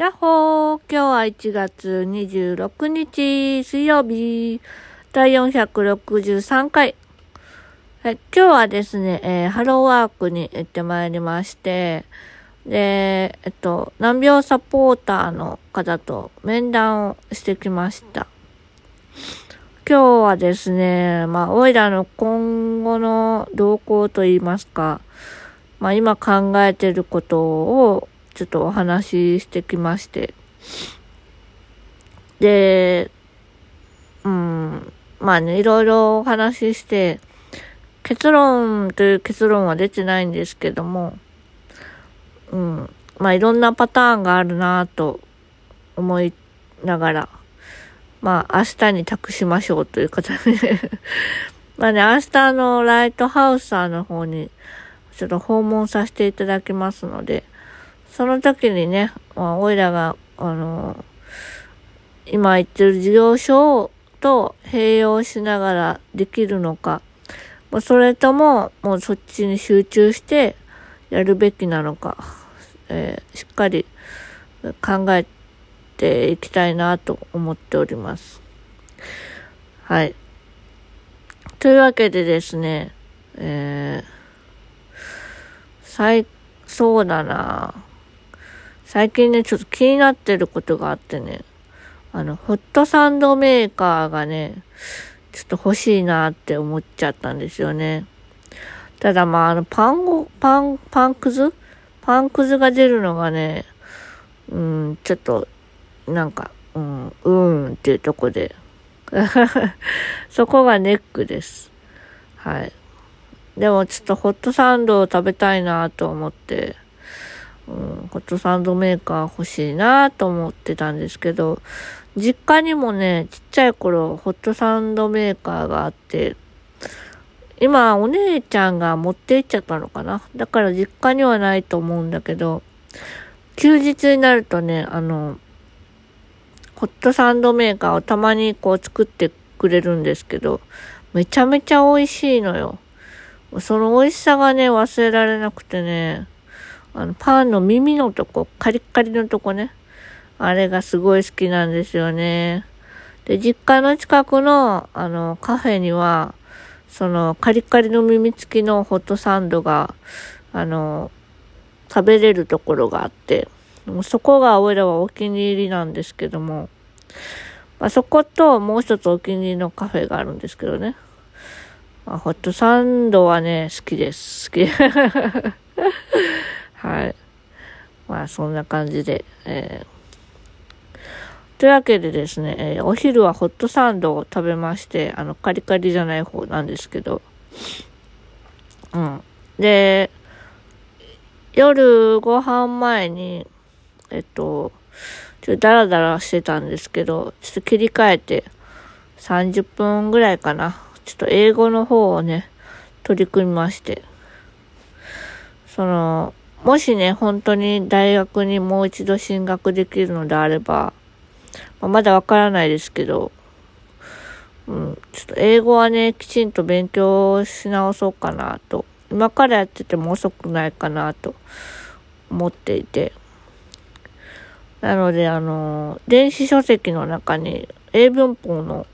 やっほー。今日は1月26日水曜日。第463回。え今日はですね、えー、ハローワークに行ってまいりまして。で、えっと、難病サポーターの方と面談をしてきました。今日はですね、まあ、おいらの今後の動向といいますか、まあ、今考えてることをちょっとお話ししてきまして。で、うん、まあね、いろいろお話しして、結論という結論は出てないんですけども、うん、まあいろんなパターンがあるなと思いながら、まあ明日に託しましょうという形で まあね、明日のライトハウスさんの方にちょっと訪問させていただきますので、その時にね、まあ、おいらが、あの今言ってる事業所と併用しながらできるのかま、それとも、もうそっちに集中してやるべきなのか、えー、しっかり考えていきたいなと思っております。はい。というわけでですね、えー、最、そうだな最近ね、ちょっと気になってることがあってね、あの、ホットサンドメーカーがね、ちょっと欲しいなって思っちゃったんですよね。ただまあ、あの、パンゴ、パン、パンくず？パンくずが出るのがね、うん、ちょっと、なんか、うん、うーんっていうとこで。そこがネックです。はい。でもちょっとホットサンドを食べたいなと思って、うん、ホットサンドメーカー欲しいなと思ってたんですけど、実家にもね、ちっちゃい頃、ホットサンドメーカーがあって、今、お姉ちゃんが持って行っちゃったのかな？だから実家にはないと思うんだけど、休日になるとね、あの、ホットサンドメーカーをたまにこう作ってくれるんですけど、めちゃめちゃ美味しいのよ。その美味しさがね、忘れられなくてね、あの、パンの耳のとこ、カリッカリのとこね。あれがすごい好きなんですよね。で、実家の近くの、あの、カフェには、その、カリカリの耳付きのホットサンドが、あの、食べれるところがあって、もそこが俺らはお気に入りなんですけども、まあ、そこともう一つお気に入りのカフェがあるんですけどね。まあ、ホットサンドはね、好きです。好き。まあ、そんな感じで、えー、というわけでですね、えー、お昼はホットサンドを食べまして、あの、カリカリじゃない方なんですけど、うん。で、夜ご飯前に、えっと、ちょっとダラダラしてたんですけど、ちょっと切り替えて、30分ぐらいかな。ちょっと英語の方をね、取り組みまして。その、もしね、本当に大学にもう一度進学できるのであれば、まあ、まだわからないですけど、うん、ちょっと英語はね、きちんと勉強し直そうかなと。今からやってても遅くないかなと思っていて。なので、あの、電子書籍の中に英文法の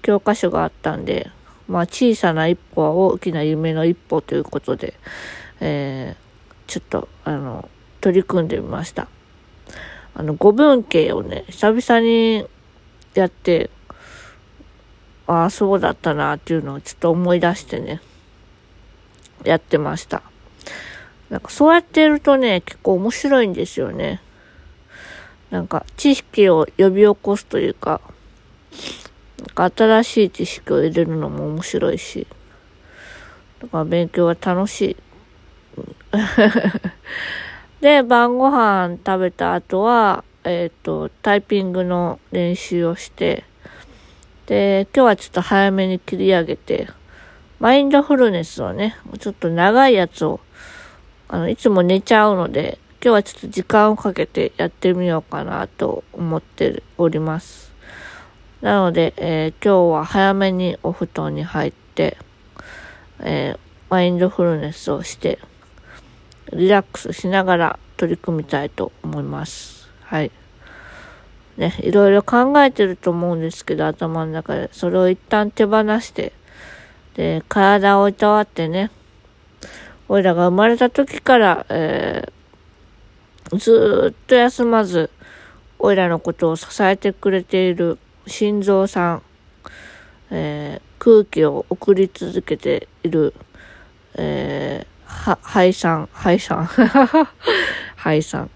教科書があったんで、まあ小さな一歩は大きな夢の一歩ということで、えーちょっと、あの、取り組んでみました。あの、語文系をね、久々にやって、ああ、そうだったなっていうのをちょっと思い出してね、やってました。なんかそうやってやるとね、結構面白いんですよね。なんか知識を呼び起こすというか、なんか新しい知識を入れるのも面白いし、だから勉強は楽しい で、晩ご飯食べた後は、えっ、ー、と、タイピングの練習をして、で、今日はちょっと早めに切り上げて、マインドフルネスをね、ちょっと長いやつを、あの、いつも寝ちゃうので、今日はちょっと時間をかけてやってみようかなと思っております。なので、えー、今日は早めにお布団に入って、えー、マインドフルネスをして、リラックスしながら取り組みたいと思います。はい。ね、いろいろ考えてると思うんですけど、頭の中で。それを一旦手放して、で、体をいたわってね、俺らが生まれた時から、えー、ずっと休まず、俺らのことを支えてくれている心臓さん、えー、空気を送り続けている、えー、は、肺さん、肺さん、肺さん。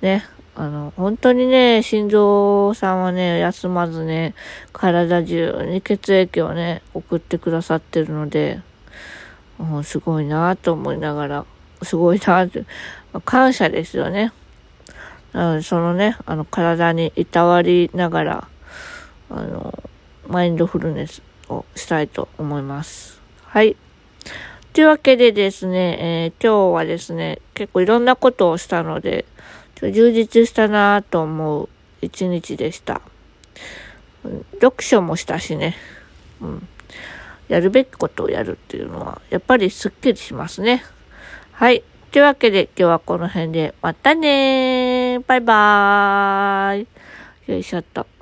ね。あの、本当にね、心臓さんはね、休まずね、体中に血液をね、送ってくださってるので、もうすごいなと思いながら、すごいなって、感謝ですよね。なの、そのね、あの、体にいたわりながら、あの、マインドフルネスをしたいと思います。はい。というわけでですね、えー、今日はですね、結構いろんなことをしたので、ちょ充実したなぁと思う一日でした。読書もしたしね。うん。やるべきことをやるっていうのは、やっぱりスッキリしますね。はい。というわけで今日はこの辺で、またねーバイバーイよいしょっと。